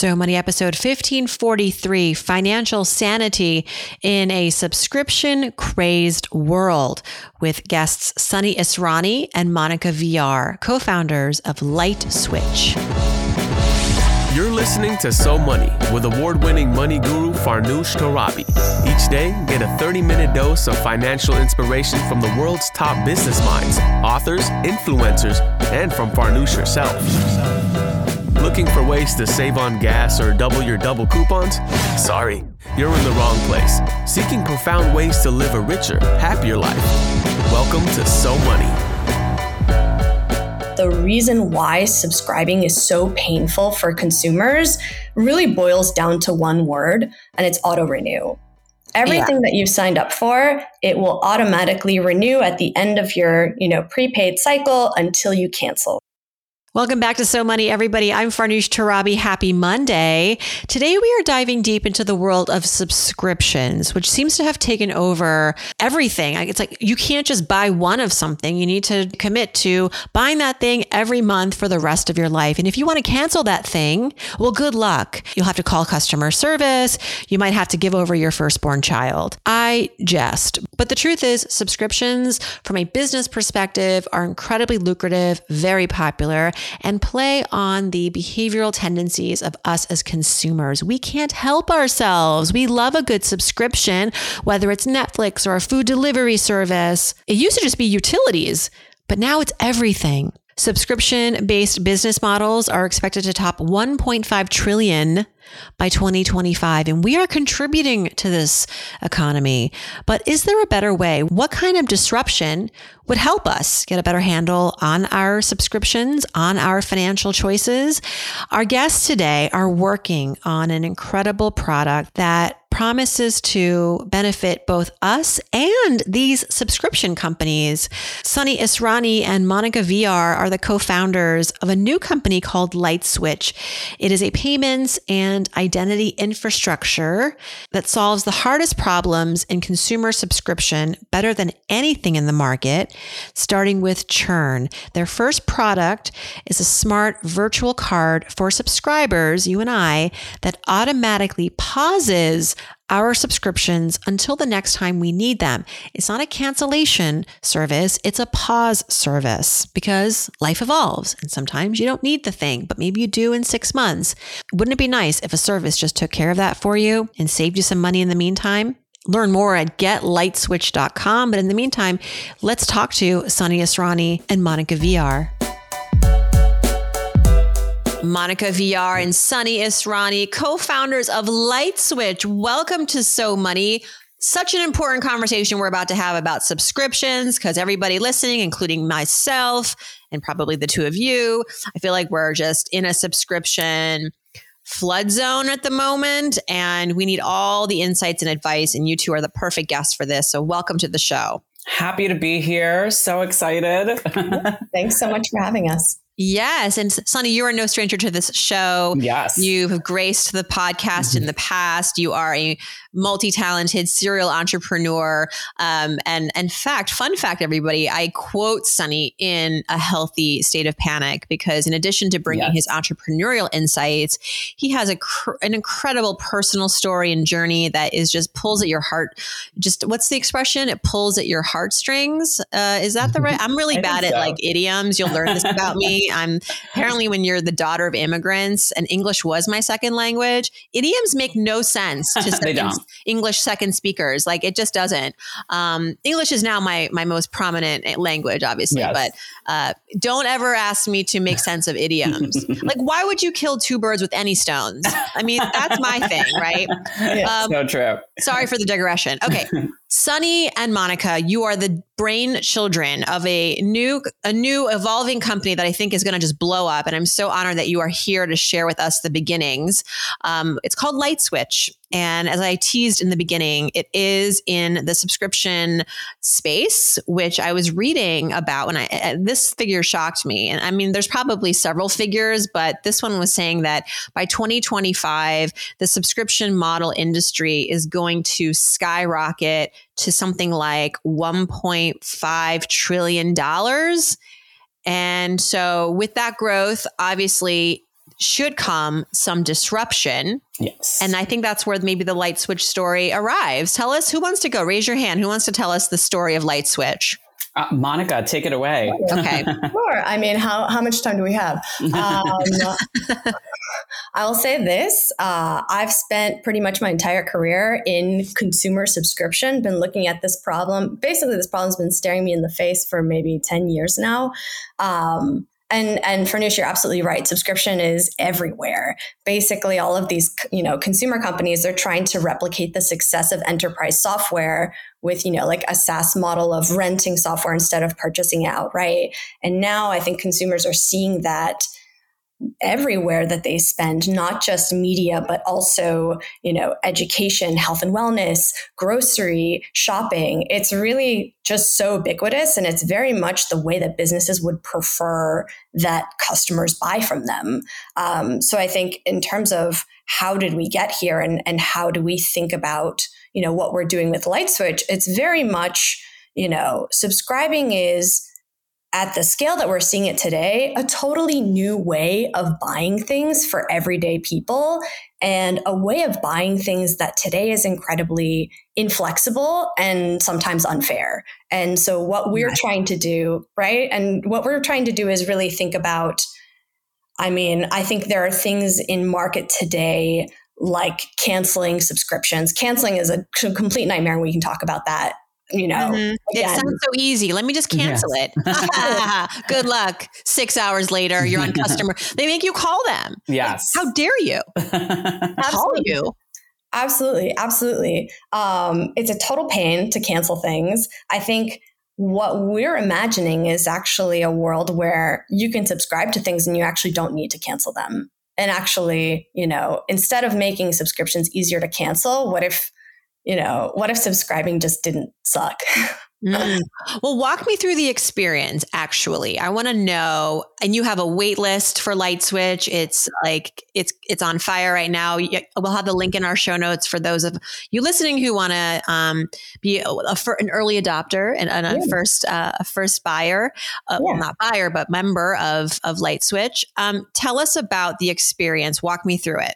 So Money episode 1543 Financial Sanity in a Subscription Crazed World with guests Sunny Israni and Monica Villar, co founders of LightSwitch. You're listening to So Money with award winning money guru Farnoosh Torabi. Each day, get a 30 minute dose of financial inspiration from the world's top business minds, authors, influencers, and from Farnoosh herself. Looking for ways to save on gas or double your double coupons? Sorry, you're in the wrong place. Seeking profound ways to live a richer, happier life. Welcome to So Money. The reason why subscribing is so painful for consumers really boils down to one word, and it's auto renew. Everything yeah. that you've signed up for, it will automatically renew at the end of your, you know, prepaid cycle until you cancel. Welcome back to So Money, everybody. I'm Farnoosh Torabi. Happy Monday. Today, we are diving deep into the world of subscriptions, which seems to have taken over everything. It's like you can't just buy one of something. You need to commit to buying that thing every month for the rest of your life. And if you want to cancel that thing, well, good luck. You'll have to call customer service. You might have to give over your firstborn child. I jest. But the truth is, subscriptions from a business perspective are incredibly lucrative, very popular and play on the behavioral tendencies of us as consumers. We can't help ourselves. We love a good subscription, whether it's Netflix or a food delivery service. It used to just be utilities, but now it's everything. Subscription based business models are expected to top 1.5 trillion by 2025 and we are contributing to this economy. But is there a better way? What kind of disruption would help us get a better handle on our subscriptions, on our financial choices? Our guests today are working on an incredible product that promises to benefit both us and these subscription companies. Sunny Israni and Monica Villar are the co-founders of a new company called LightSwitch. It is a payments and identity infrastructure that solves the hardest problems in consumer subscription better than anything in the market, starting with churn. Their first product is a smart virtual card for subscribers, you and I, that automatically pauses our subscriptions until the next time we need them. It's not a cancellation service, it's a pause service because life evolves and sometimes you don't need the thing, but maybe you do in six months. Wouldn't it be nice if a service just took care of that for you and saved you some money in the meantime? Learn more at getlightswitch.com. But in the meantime, let's talk to Sunny Israni and Monica Villar. Monica Villar and Sunny Israni, co-founders of LightSwitch. Welcome to So Money. Such an important conversation we're about to have about subscriptions because everybody listening, including myself and probably the two of you, I feel like we're just in a subscription flood zone at the moment and we need all the insights and advice and you two are the perfect guests for this. So welcome to the show. Happy to be here. So excited. Thanks so much for having us. Yes. And Sunny, you are no stranger to this show. Yes. You've graced the podcast mm-hmm. in the past. You are a multi-talented serial entrepreneur. Um, and in fact, fun fact, everybody, I quote Sunny in a healthy state of panic because in addition to bringing yes. his entrepreneurial insights, he has a cr- an incredible personal story and journey that is just pulls at your heart. Just what's the expression? It pulls at your heartstrings. Uh, is that the right? I'm really bad at so. like idioms. You'll learn this about me. I'm apparently when you're the daughter of immigrants and English was my second language, idioms make no sense to they don't. English second speakers. Like it just doesn't. Um, English is now my my most prominent language, obviously, yes. but uh, don't ever ask me to make sense of idioms. like, why would you kill two birds with any stones? I mean, that's my thing, right? Um, so true. Sorry for the digression. Okay, Sunny and Monica, you are the brain children of a new a new evolving company that I think is going to just blow up. And I'm so honored that you are here to share with us the beginnings. Um, it's called LightSwitch. And as I teased in the beginning, it is in the subscription space, which I was reading about when I, this figure shocked me. And I mean, there's probably several figures, but this one was saying that by 2025, the subscription model industry is going to skyrocket to something like $1.5 trillion. And so, with that growth, obviously, should come some disruption. Yes. And I think that's where maybe the LightSwitch story arrives. Tell us who wants to go. Raise your hand. Who wants to tell us the story of LightSwitch? Uh, Monica, take it away. Okay. sure. I mean, how, how much time do we have? Um, I'll say this uh, I've spent pretty much my entire career in consumer subscription, been looking at this problem. Basically, this problem's been staring me in the face for maybe 10 years now. Um, and and Farnoosh, you're absolutely right. Subscription is everywhere. Basically, all of these you know consumer companies they're trying to replicate the success of enterprise software with you know like a SaaS model of renting software instead of purchasing out, right? And now I think consumers are seeing that everywhere that they spend not just media but also you know education health and wellness grocery shopping. It's really just so ubiquitous and it's very much the way that businesses would prefer that customers buy from them. Um, so i think in terms of how did we get here and, and how do we think about you know what we're doing with lightswitch it's very much you know subscribing is at the scale that we're seeing it today, a totally new way of buying things for everyday people and a way of buying things that today is incredibly inflexible and sometimes unfair. And so, what we're trying to do, right? And what we're trying to do is really think about. I mean, I think there are things in market today like canceling subscriptions. Canceling is a complete nightmare. We can talk about that you know, mm-hmm. it sounds so easy. Let me just cancel yes. it. Good luck. Six hours later, you're on customer. They make you call them. Yes. How dare you? call you. Absolutely. Absolutely. Um, it's a total pain to cancel things. I think what we're imagining is actually a world where you can subscribe to things and you actually don't need to cancel them. And actually, you know, instead of making subscriptions easier to cancel, what if you know, what if subscribing just didn't suck? mm. Well, walk me through the experience actually. I want to know and you have a wait list for LightSwitch. It's like it's it's on fire right now. We'll have the link in our show notes for those of you listening who want to um, be a, a, an early adopter and, and a yeah. first uh, a first buyer, uh, yeah. well not buyer but member of of LightSwitch. Um, tell us about the experience. Walk me through it.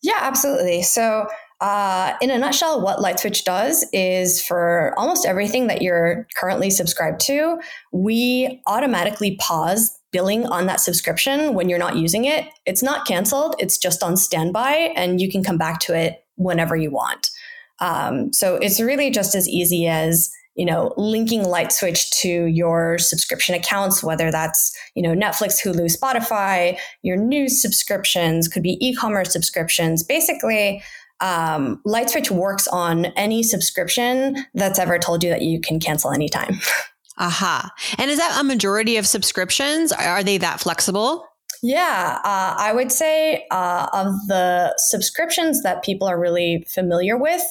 Yeah, absolutely. So uh, in a nutshell, what LightSwitch does is for almost everything that you're currently subscribed to, we automatically pause billing on that subscription when you're not using it. It's not canceled, it's just on standby, and you can come back to it whenever you want. Um, so it's really just as easy as you know linking lightswitch to your subscription accounts whether that's you know netflix hulu spotify your news subscriptions could be e-commerce subscriptions basically um, Lightswitch works on any subscription that's ever told you that you can cancel anytime. Aha. And is that a majority of subscriptions? Are they that flexible? Yeah, uh, I would say uh, of the subscriptions that people are really familiar with,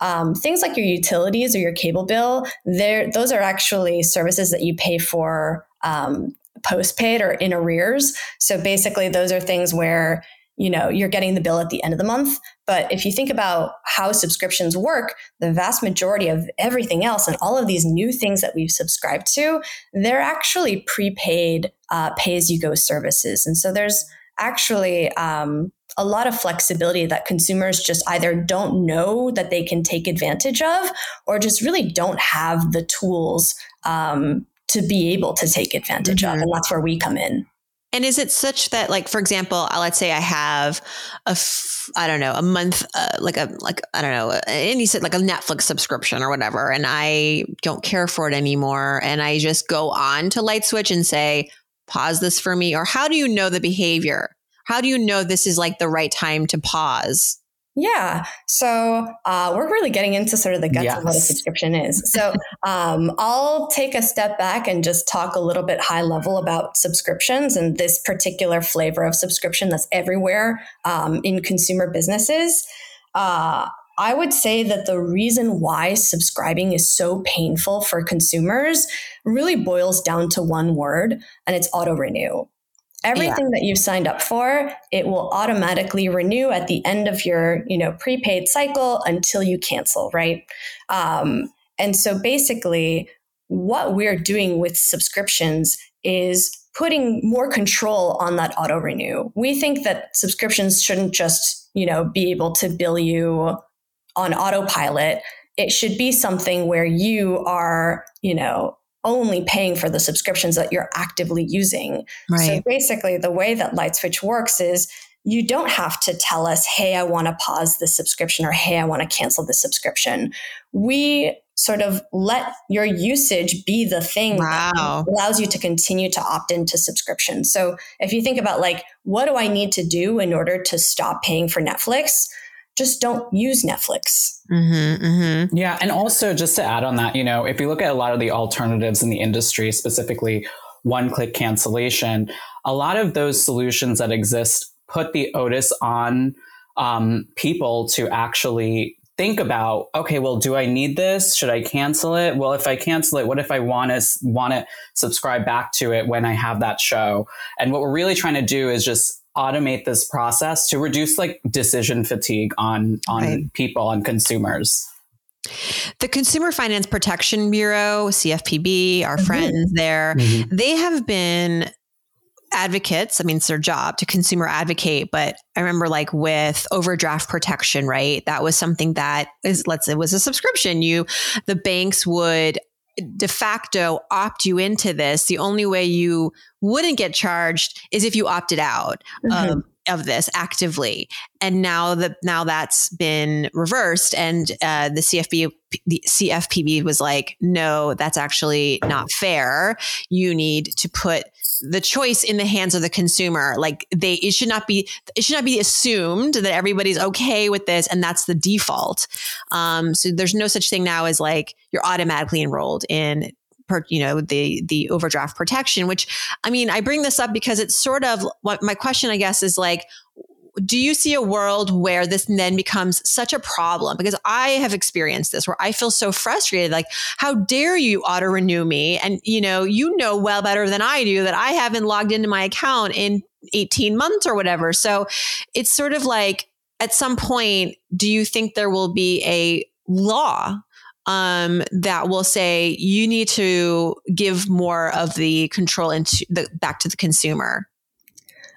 um, things like your utilities or your cable bill, those are actually services that you pay for um, postpaid or in arrears. So basically, those are things where you know you're getting the bill at the end of the month. But if you think about how subscriptions work the vast majority of everything else and all of these new things that we've subscribed to they're actually prepaid uh, pay as you go services. And so there's actually um, a lot of flexibility that consumers just either don't know that they can take advantage of or just really don't have the tools um, to be able to take advantage mm-hmm. of. And that's where we come in and is it such that, like, for example, uh, let's say I have a, I don't know, a month, uh, like a, like, I don't know, said like a Netflix subscription or whatever, and I don't care for it anymore. And I just go on to LightSwitch and say, pause this for me. Or how do you know the behavior? How do you know this is like the right time to pause? Yeah. So uh, we're really getting into sort of the guts yes. of what a subscription is. So um, I'll take a step back and just talk a little bit high level about subscriptions and this particular flavor of subscription that's everywhere um, in consumer businesses. Uh, I would say that the reason why subscribing is so painful for consumers really boils down to one word, and it's auto renew everything yeah. that you've signed up for it will automatically renew at the end of your you know prepaid cycle until you cancel right um, and so basically what we're doing with subscriptions is putting more control on that auto renew. We think that subscriptions shouldn't just, you know, be able to bill you on autopilot. It should be something where you are, you know, only paying for the subscriptions that you're actively using. Right. So basically, the way that LightSwitch works is you don't have to tell us, hey, I want to pause the subscription or hey, I want to cancel the subscription. We sort of let your usage be the thing wow. that allows you to continue to opt into subscription. So if you think about like, what do I need to do in order to stop paying for Netflix? Just don't use Netflix. Mm-hmm, mm-hmm. Yeah. And also, just to add on that, you know, if you look at a lot of the alternatives in the industry, specifically one click cancellation, a lot of those solutions that exist put the onus on um, people to actually think about okay well do i need this should i cancel it well if i cancel it what if i want to want to subscribe back to it when i have that show and what we're really trying to do is just automate this process to reduce like decision fatigue on on right. people on consumers the Consumer Finance Protection Bureau, CFPB, our mm-hmm. friends there, mm-hmm. they have been advocates. I mean, it's their job to consumer advocate, but I remember like with overdraft protection, right? That was something that is, let's say, was a subscription. You, the banks would de facto opt you into this, the only way you wouldn't get charged is if you opted out mm-hmm. of, of this actively. And now that now that's been reversed, and uh, the CFB the CFPB was like, no, that's actually not fair. You need to put the choice in the hands of the consumer. Like they, it should not be, it should not be assumed that everybody's okay with this and that's the default. Um, so there's no such thing now as like you're automatically enrolled in per, you know the the overdraft protection which i mean i bring this up because it's sort of what my question i guess is like do you see a world where this then becomes such a problem? Because I have experienced this where I feel so frustrated. Like, how dare you auto renew me? And, you know, you know well better than I do that I haven't logged into my account in 18 months or whatever. So it's sort of like at some point, do you think there will be a law um, that will say you need to give more of the control into the back to the consumer?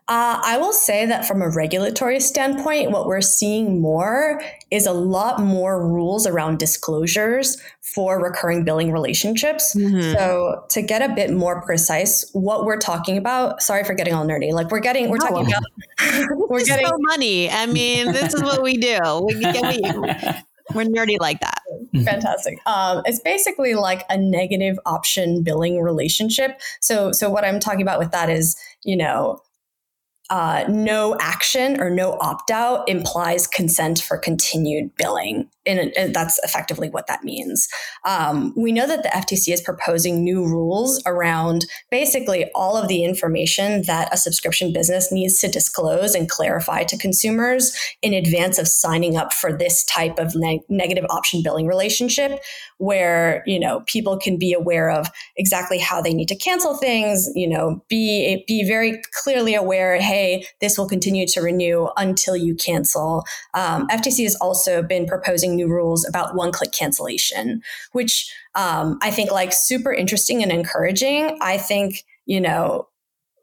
Uh, I will say that from a regulatory standpoint, what we're seeing more is a lot more rules around disclosures for recurring billing relationships. Mm-hmm. So to get a bit more precise, what we're talking about, sorry for getting all nerdy. Like we're getting, we're no. talking about, we're getting money. I mean, this is what we do. We, we, we're nerdy like that. Fantastic. Um, it's basically like a negative option billing relationship. So, so what I'm talking about with that is, you know, uh, no action or no opt out implies consent for continued billing. And, and that's effectively what that means. Um, we know that the FTC is proposing new rules around basically all of the information that a subscription business needs to disclose and clarify to consumers in advance of signing up for this type of ne- negative option billing relationship, where you know people can be aware of exactly how they need to cancel things. You know, be be very clearly aware. Hey, this will continue to renew until you cancel. Um, FTC has also been proposing new rules about one click cancellation, which um, I think like super interesting and encouraging. I think, you know,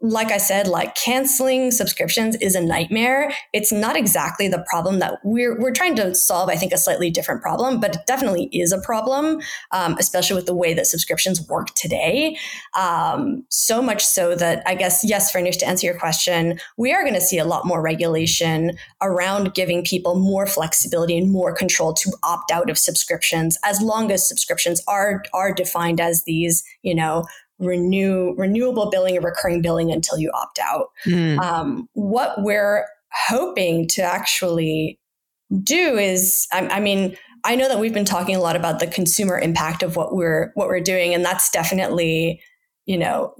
like I said, like canceling subscriptions is a nightmare. It's not exactly the problem that we're we're trying to solve. I think a slightly different problem, but it definitely is a problem, um, especially with the way that subscriptions work today. Um, so much so that I guess yes, Farnoosh, to answer your question, we are going to see a lot more regulation around giving people more flexibility and more control to opt out of subscriptions, as long as subscriptions are are defined as these, you know, renew renewable billing or recurring billing until you opt out. Mm. Um, what we're hoping to actually do is, I, I mean, I know that we've been talking a lot about the consumer impact of what we're what we're doing, and that's definitely you know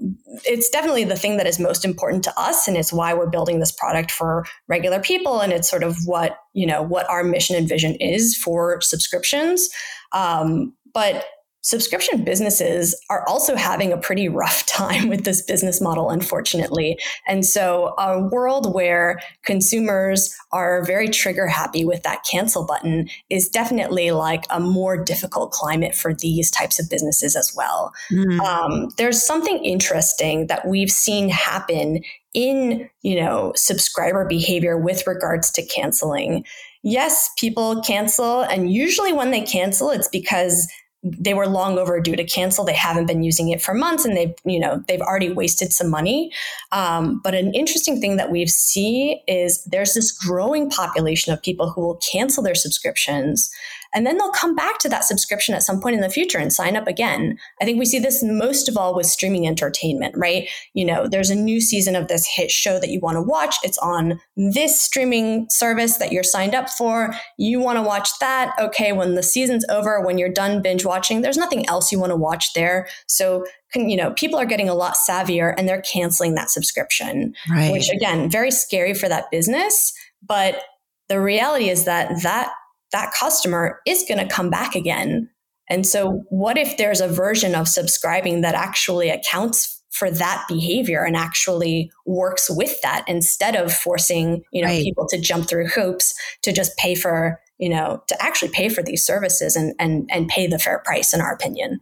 it's definitely the thing that is most important to us and it's why we're building this product for regular people and it's sort of what you know what our mission and vision is for subscriptions um, but subscription businesses are also having a pretty rough time with this business model, unfortunately. And so, a world where consumers are very trigger happy with that cancel button is definitely like a more difficult climate for these types of businesses as well. Mm. Um, there's something interesting that we've seen happen in you know subscriber behavior with regards to canceling yes people cancel and usually when they cancel it's because they were long overdue to cancel. They haven't been using it for months, and they, you know, they've already wasted some money. Um, but an interesting thing that we see is there's this growing population of people who will cancel their subscriptions and then they'll come back to that subscription at some point in the future and sign up again. I think we see this most of all with streaming entertainment, right? You know, there's a new season of this hit show that you want to watch. It's on this streaming service that you're signed up for. You want to watch that. Okay, when the season's over, when you're done binge watching, there's nothing else you want to watch there. So you know, people are getting a lot savvier and they're canceling that subscription, right. which again, very scary for that business. But the reality is that that that customer is going to come back again. And so, what if there's a version of subscribing that actually accounts for that behavior and actually works with that instead of forcing you know right. people to jump through hoops to just pay for you know to actually pay for these services and and and pay the fair price in our opinion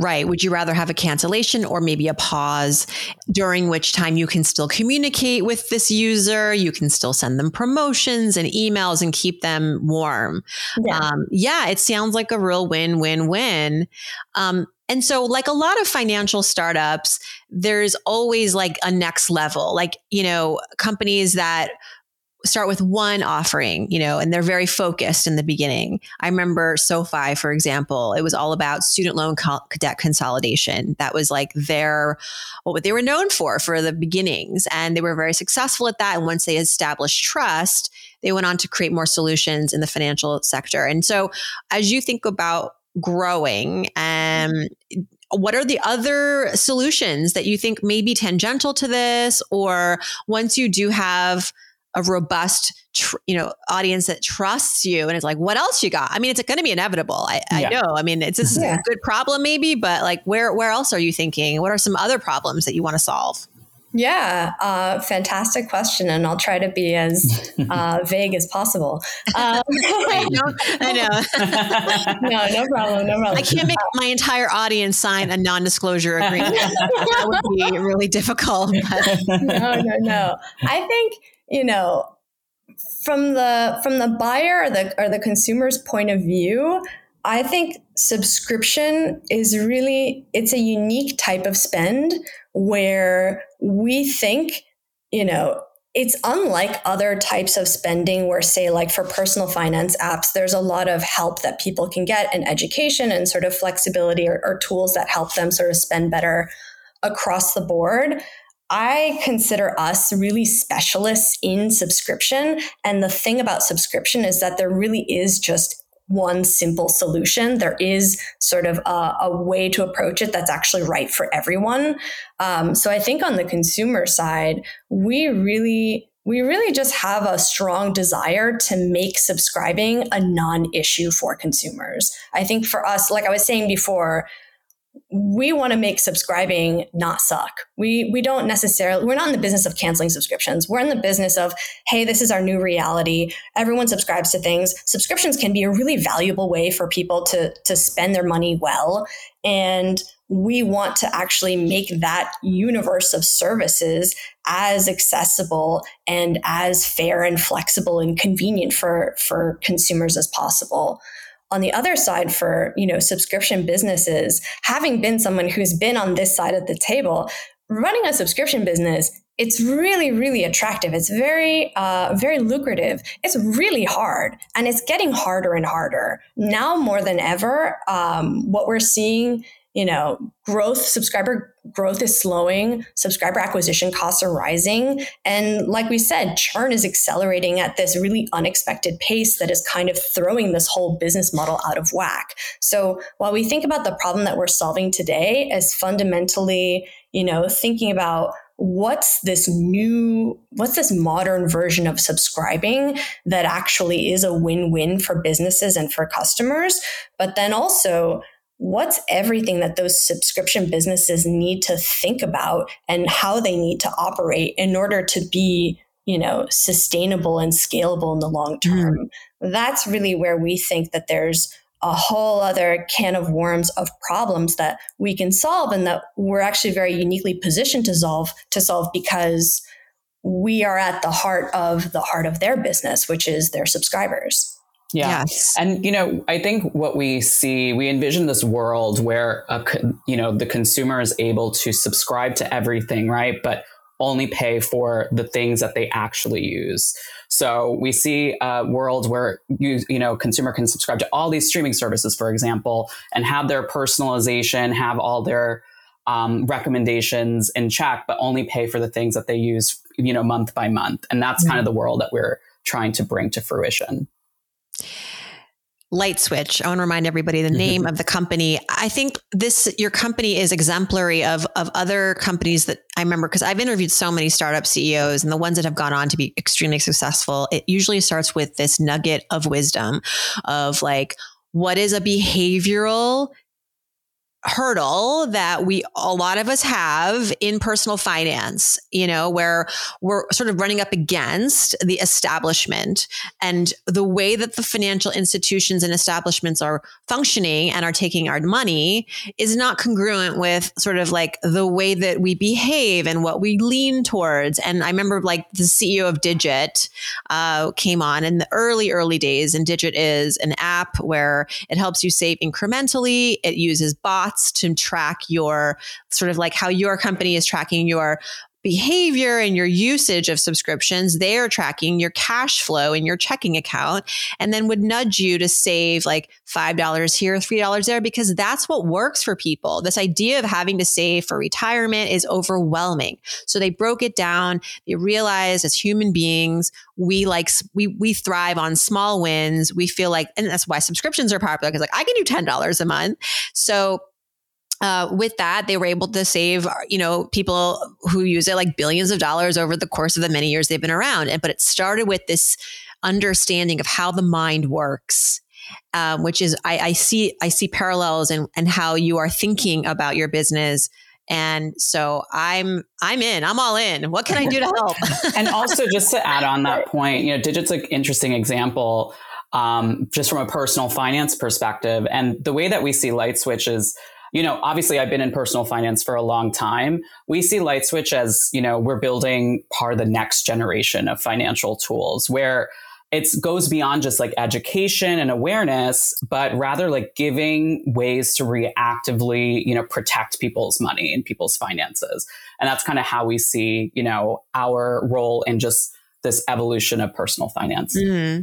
Right. Would you rather have a cancellation or maybe a pause during which time you can still communicate with this user? You can still send them promotions and emails and keep them warm. Yeah, um, yeah it sounds like a real win win win. Um, and so, like a lot of financial startups, there's always like a next level, like, you know, companies that start with one offering, you know, and they're very focused in the beginning. I remember SoFi, for example, it was all about student loan co- debt consolidation. That was like their, what they were known for, for the beginnings. And they were very successful at that. And once they established trust, they went on to create more solutions in the financial sector. And so as you think about growing, um, what are the other solutions that you think may be tangential to this? Or once you do have a robust tr- you know audience that trusts you and it's like what else you got i mean it's going to be inevitable i, I know i mean it's this yeah. a good problem maybe but like where where else are you thinking what are some other problems that you want to solve yeah, uh, fantastic question, and I'll try to be as uh, vague as possible. Um, I know. no, no problem. No problem. I can't make my entire audience sign a non-disclosure agreement. that would be really difficult. But. No, no, no. I think you know, from the from the buyer or the or the consumer's point of view, I think subscription is really it's a unique type of spend where we think, you know, it's unlike other types of spending where say like for personal finance apps there's a lot of help that people can get and education and sort of flexibility or, or tools that help them sort of spend better across the board I consider us really specialists in subscription. And the thing about subscription is that there really is just one simple solution. There is sort of a, a way to approach it that's actually right for everyone. Um, so I think on the consumer side, we really we really just have a strong desire to make subscribing a non issue for consumers. I think for us, like I was saying before, we want to make subscribing not suck. We we don't necessarily we're not in the business of canceling subscriptions. We're in the business of hey, this is our new reality. Everyone subscribes to things. Subscriptions can be a really valuable way for people to to spend their money well and we want to actually make that universe of services as accessible and as fair and flexible and convenient for for consumers as possible on the other side for you know subscription businesses having been someone who's been on this side of the table running a subscription business it's really really attractive. It's very uh, very lucrative. It's really hard and it's getting harder and harder. Now more than ever um, what we're seeing you know, growth, subscriber growth is slowing, subscriber acquisition costs are rising. And like we said, churn is accelerating at this really unexpected pace that is kind of throwing this whole business model out of whack. So while we think about the problem that we're solving today as fundamentally, you know, thinking about what's this new what's this modern version of subscribing that actually is a win-win for businesses and for customers but then also what's everything that those subscription businesses need to think about and how they need to operate in order to be you know sustainable and scalable in the long mm-hmm. term mm. that's really where we think that there's a whole other can of worms of problems that we can solve and that we're actually very uniquely positioned to solve to solve because we are at the heart of the heart of their business which is their subscribers yeah. Yes. And, you know, I think what we see, we envision this world where, a, you know, the consumer is able to subscribe to everything, right? But only pay for the things that they actually use. So we see a world where you, you know, consumer can subscribe to all these streaming services, for example, and have their personalization, have all their um, recommendations in check, but only pay for the things that they use, you know, month by month. And that's mm-hmm. kind of the world that we're trying to bring to fruition. LightSwitch. I want to remind everybody the mm-hmm. name of the company. I think this your company is exemplary of of other companies that I remember because I've interviewed so many startup CEOs and the ones that have gone on to be extremely successful. It usually starts with this nugget of wisdom of like what is a behavioral hurdle that we a lot of us have in personal finance you know where we're sort of running up against the establishment and the way that the financial institutions and establishments are functioning and are taking our money is not congruent with sort of like the way that we behave and what we lean towards. And i remember like the ceo of digit uh, came on in the early early days and digit is an app where it helps you save incrementally. It uses bots bots to track your sort of like how your company is tracking your behavior and your usage of subscriptions, they are tracking your cash flow in your checking account and then would nudge you to save like $5 here, $3 there, because that's what works for people. This idea of having to save for retirement is overwhelming. So they broke it down. They realized as human beings, we like, we, we thrive on small wins. We feel like, and that's why subscriptions are popular because like I can do $10 a month. So uh, with that, they were able to save, you know, people who use it like billions of dollars over the course of the many years they've been around. And, but it started with this understanding of how the mind works. Um, which is I, I, see I see parallels and and how you are thinking about your business. And so I'm I'm in. I'm all in. What can I do to help? and also just to add on that point, you know, Digit's an interesting example um, just from a personal finance perspective. And the way that we see LightSwitch is you know, obviously I've been in personal finance for a long time. We see LightSwitch as, you know, we're building part of the next generation of financial tools where it goes beyond just like education and awareness, but rather like giving ways to reactively, you know, protect people's money and people's finances. And that's kind of how we see, you know, our role in just this evolution of personal finance. Mm-hmm.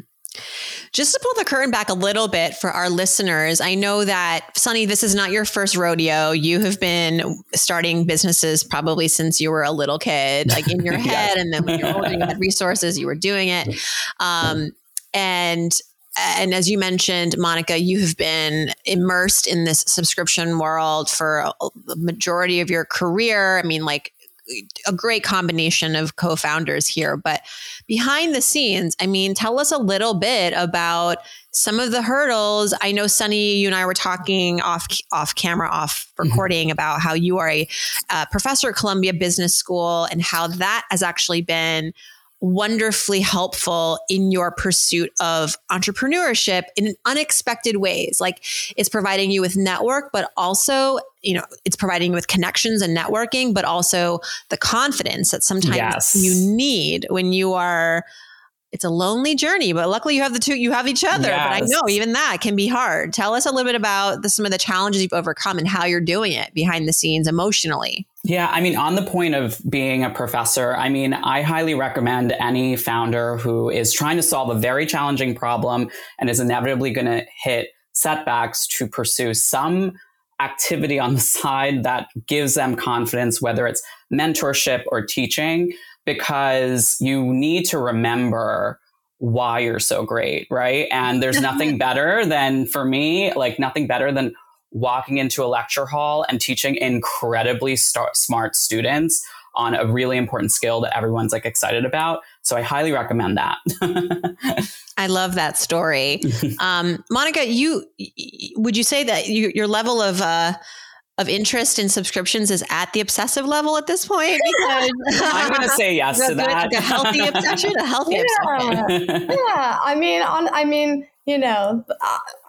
Just to pull the curtain back a little bit for our listeners, I know that, Sunny, this is not your first rodeo. You have been starting businesses probably since you were a little kid, like in your head. And then when older, you had resources, you were doing it. Um, and and as you mentioned, Monica, you have been immersed in this subscription world for the majority of your career. I mean, like a great combination of co-founders here but behind the scenes i mean tell us a little bit about some of the hurdles i know sunny you and i were talking off off camera off mm-hmm. recording mm-hmm. about how you are a, a professor at columbia business school and how that has actually been wonderfully helpful in your pursuit of entrepreneurship in unexpected ways. Like it's providing you with network, but also, you know, it's providing you with connections and networking, but also the confidence that sometimes yes. you need when you are it's a lonely journey, but luckily you have the two, you have each other. Yes. But I know even that can be hard. Tell us a little bit about the, some of the challenges you've overcome and how you're doing it behind the scenes emotionally. Yeah, I mean, on the point of being a professor, I mean, I highly recommend any founder who is trying to solve a very challenging problem and is inevitably going to hit setbacks to pursue some activity on the side that gives them confidence, whether it's mentorship or teaching because you need to remember why you're so great, right? And there's nothing better than, for me, like nothing better than walking into a lecture hall and teaching incredibly smart students on a really important skill that everyone's like excited about. So I highly recommend that. I love that story. Um, Monica, you would you say that you, your level of uh, of interest in subscriptions is at the obsessive level at this point? Because I'm going to say yes to that. a healthy obsession, a healthy yeah. obsession. yeah, I mean, on, I mean, you know,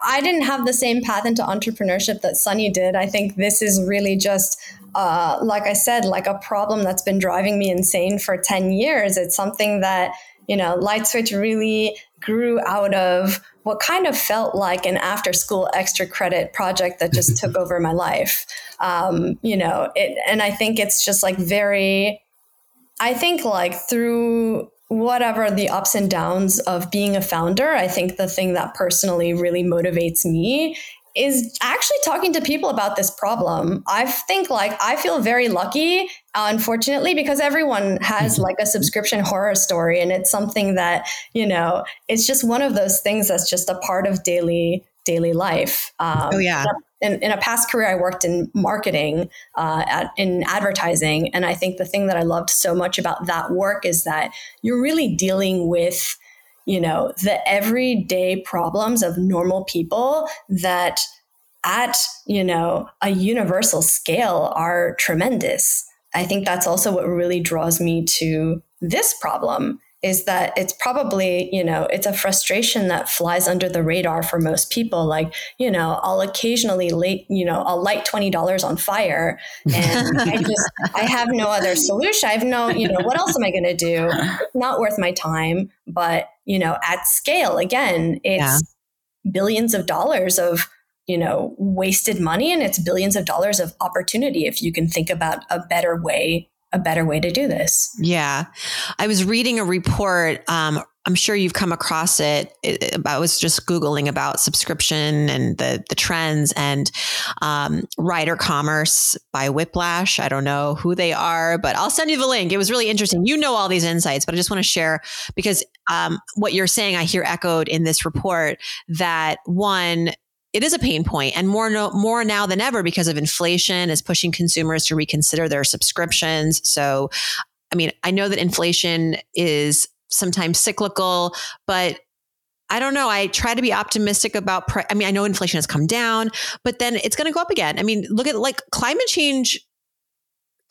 I didn't have the same path into entrepreneurship that Sunny did. I think this is really just, uh, like I said, like a problem that's been driving me insane for 10 years. It's something that, you know, LightSwitch really grew out of what kind of felt like an after school extra credit project that just took over my life. Um, you know, it, and I think it's just like very, I think like through whatever the ups and downs of being a founder, I think the thing that personally really motivates me is actually talking to people about this problem. I think like I feel very lucky, unfortunately, because everyone has mm-hmm. like a subscription horror story. And it's something that, you know, it's just one of those things that's just a part of daily daily life. Um, oh yeah. In, in, a past career, I worked in marketing, uh, at, in advertising, and I think the thing that I loved so much about that work is that you're really dealing with you know, the everyday problems of normal people that at, you know, a universal scale are tremendous. I think that's also what really draws me to this problem is that it's probably, you know, it's a frustration that flies under the radar for most people. Like, you know, I'll occasionally late, you know, I'll light $20 on fire and I just, I have no other solution. I have no, you know, what else am I going to do? It's not worth my time. But, you know, at scale, again, it's yeah. billions of dollars of, you know, wasted money and it's billions of dollars of opportunity if you can think about a better way a better way to do this. Yeah. I was reading a report. Um, I'm sure you've come across it. it. I was just Googling about subscription and the, the trends and um, rider commerce by Whiplash. I don't know who they are, but I'll send you the link. It was really interesting. You know all these insights, but I just want to share because um, what you're saying, I hear echoed in this report that one, it is a pain point and more no, more now than ever because of inflation is pushing consumers to reconsider their subscriptions. So, I mean, I know that inflation is sometimes cyclical, but I don't know. I try to be optimistic about. Pre- I mean, I know inflation has come down, but then it's going to go up again. I mean, look at like climate change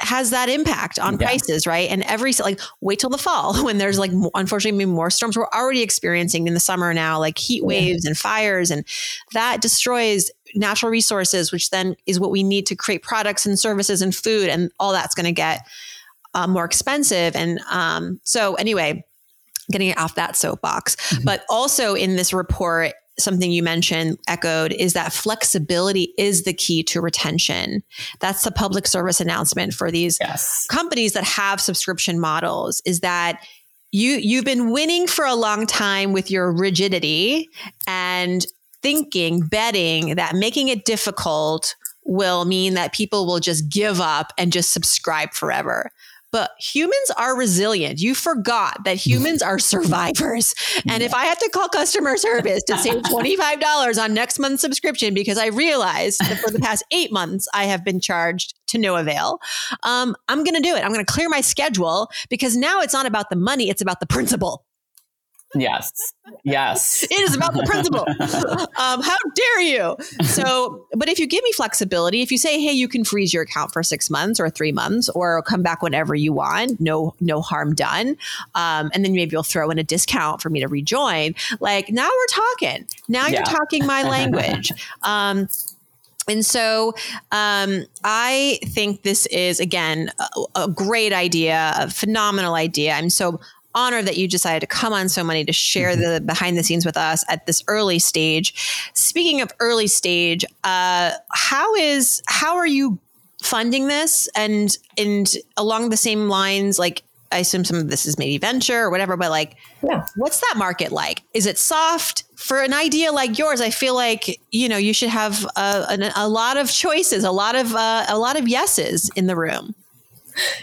has that impact on yeah. prices, right? And every like wait till the fall when there's like unfortunately more storms. We're already experiencing in the summer now, like heat waves yeah. and fires, and that destroys natural resources, which then is what we need to create products and services and food, and all that's going to get uh, more expensive. And um, so, anyway, getting off that soapbox, mm-hmm. but also in this report, something you mentioned echoed is that flexibility is the key to retention. That's the public service announcement for these yes. companies that have subscription models is that you you've been winning for a long time with your rigidity and thinking betting that making it difficult will mean that people will just give up and just subscribe forever but humans are resilient. You forgot that humans are survivors. And if I have to call customer service to save $25 on next month's subscription because I realized that for the past eight months I have been charged to no avail, um, I'm going to do it. I'm going to clear my schedule because now it's not about the money, it's about the principle. Yes. Yes. it is about the principle. um, how dare you? So, but if you give me flexibility, if you say, hey, you can freeze your account for six months or three months or come back whenever you want, no, no harm done. Um, and then maybe you'll throw in a discount for me to rejoin. Like now we're talking. Now yeah. you're talking my language. Um, and so um, I think this is, again, a, a, great idea, a phenomenal idea. I'm so honored that you decided to come on So Money to share mm-hmm. the behind the scenes with us at this early stage. Speaking of early stage, uh, how is how are you funding this and and along the same lines like I assume some of this is maybe venture or whatever, but like, yeah. what's that market like? Is it soft? For an idea like yours, I feel like you know you should have a, a, a lot of choices, a lot of uh, a lot of yeses in the room.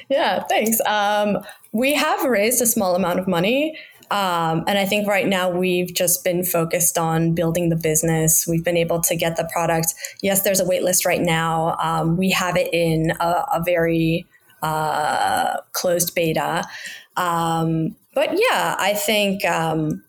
Yeah, thanks. Um, we have raised a small amount of money. Um, and I think right now we've just been focused on building the business. We've been able to get the product. Yes, there's a wait list right now. Um, we have it in a, a very uh, closed beta. Um, but yeah, I think um,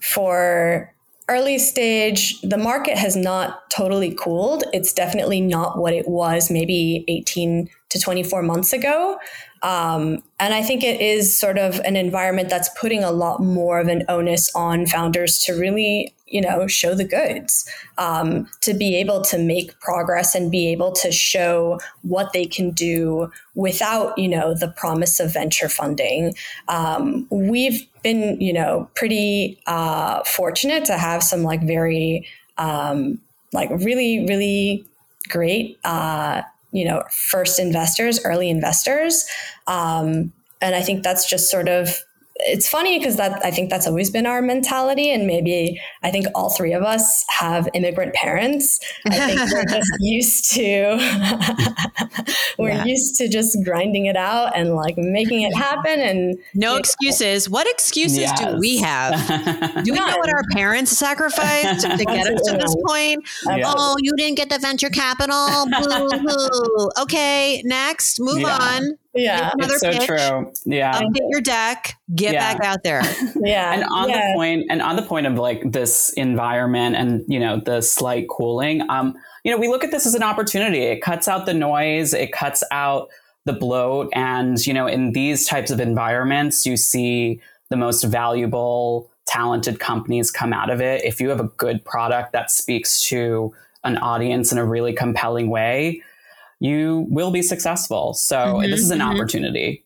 for early stage, the market has not totally cooled. It's definitely not what it was maybe 18 to 24 months ago. Um, and I think it is sort of an environment that's putting a lot more of an onus on founders to really, you know, show the goods, um, to be able to make progress and be able to show what they can do without, you know, the promise of venture funding. Um, we've been, you know, pretty uh, fortunate to have some like very, um, like really, really great uh, you know first investors early investors. Um, and i think that's just sort of it's funny because that I think that's always been our mentality, and maybe I think all three of us have immigrant parents. I think we're just used to we're yeah. used to just grinding it out and like making it happen. And no excuses. Know. What excuses yes. do we have? do we know what our parents sacrificed to get us to this point? Yes. Oh, you didn't get the venture capital. Boo-hoo. Okay, next, move yeah. on. Yeah, it's so pitch, true. Yeah, update your deck, get yeah. back out there. yeah, and on yeah. the point, and on the point of like this environment and you know the slight cooling, um, you know, we look at this as an opportunity. It cuts out the noise. It cuts out the bloat, and you know, in these types of environments, you see the most valuable, talented companies come out of it. If you have a good product that speaks to an audience in a really compelling way you will be successful. So mm-hmm, this is an mm-hmm. opportunity.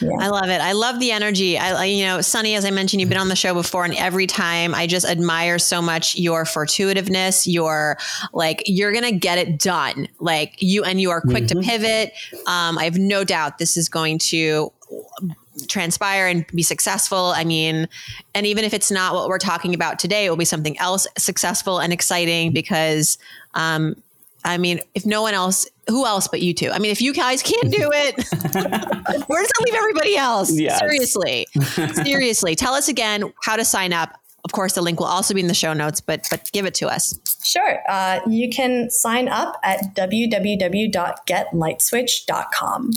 Yeah. I love it. I love the energy. I, you know, Sunny, as I mentioned, you've been on the show before, and every time I just admire so much your fortuitiveness. Your like, you're gonna get it done. Like you, and you are quick mm-hmm. to pivot. Um, I have no doubt this is going to transpire and be successful. I mean, and even if it's not what we're talking about today, it will be something else successful and exciting because um, I mean, if no one else, who else but you two? I mean, if you guys can't do it, where does that leave everybody else? Yes. Seriously, seriously. Tell us again how to sign up. Of course, the link will also be in the show notes, but but give it to us. Sure. Uh, you can sign up at www.getlightswitch.com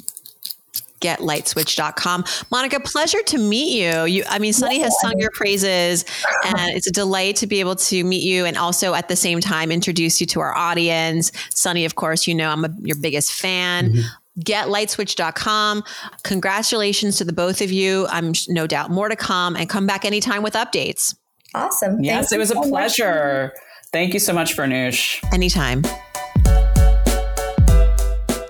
getlightswitch.com. Monica, pleasure to meet you. You I mean, Sunny has sung your praises and it's a delight to be able to meet you and also at the same time introduce you to our audience. Sunny, of course, you know I'm a, your biggest fan. Mm-hmm getlightswitch.com. Congratulations to the both of you. I'm no doubt more to come and come back anytime with updates. Awesome. Yes, Thank it was a pleasure. Much. Thank you so much, Farnoosh. Anytime.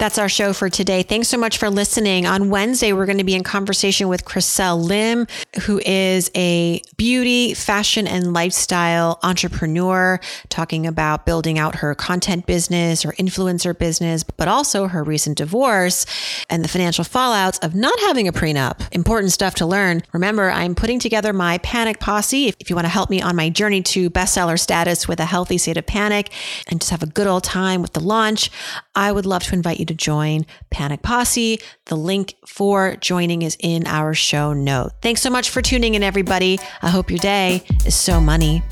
That's our show for today. Thanks so much for listening. On Wednesday, we're going to be in conversation with Chriselle Lim, who is a beauty, fashion, and lifestyle entrepreneur, talking about building out her content business, her influencer business, but also her recent divorce and the financial fallouts of not having a prenup. Important stuff to learn. Remember, I'm putting together my panic posse. If you want to help me on my journey to bestseller status with a healthy state of panic and just have a good old time with the launch, I would love to invite you to join Panic Posse. The link for joining is in our show note. Thanks so much for tuning in, everybody. I hope your day is so money.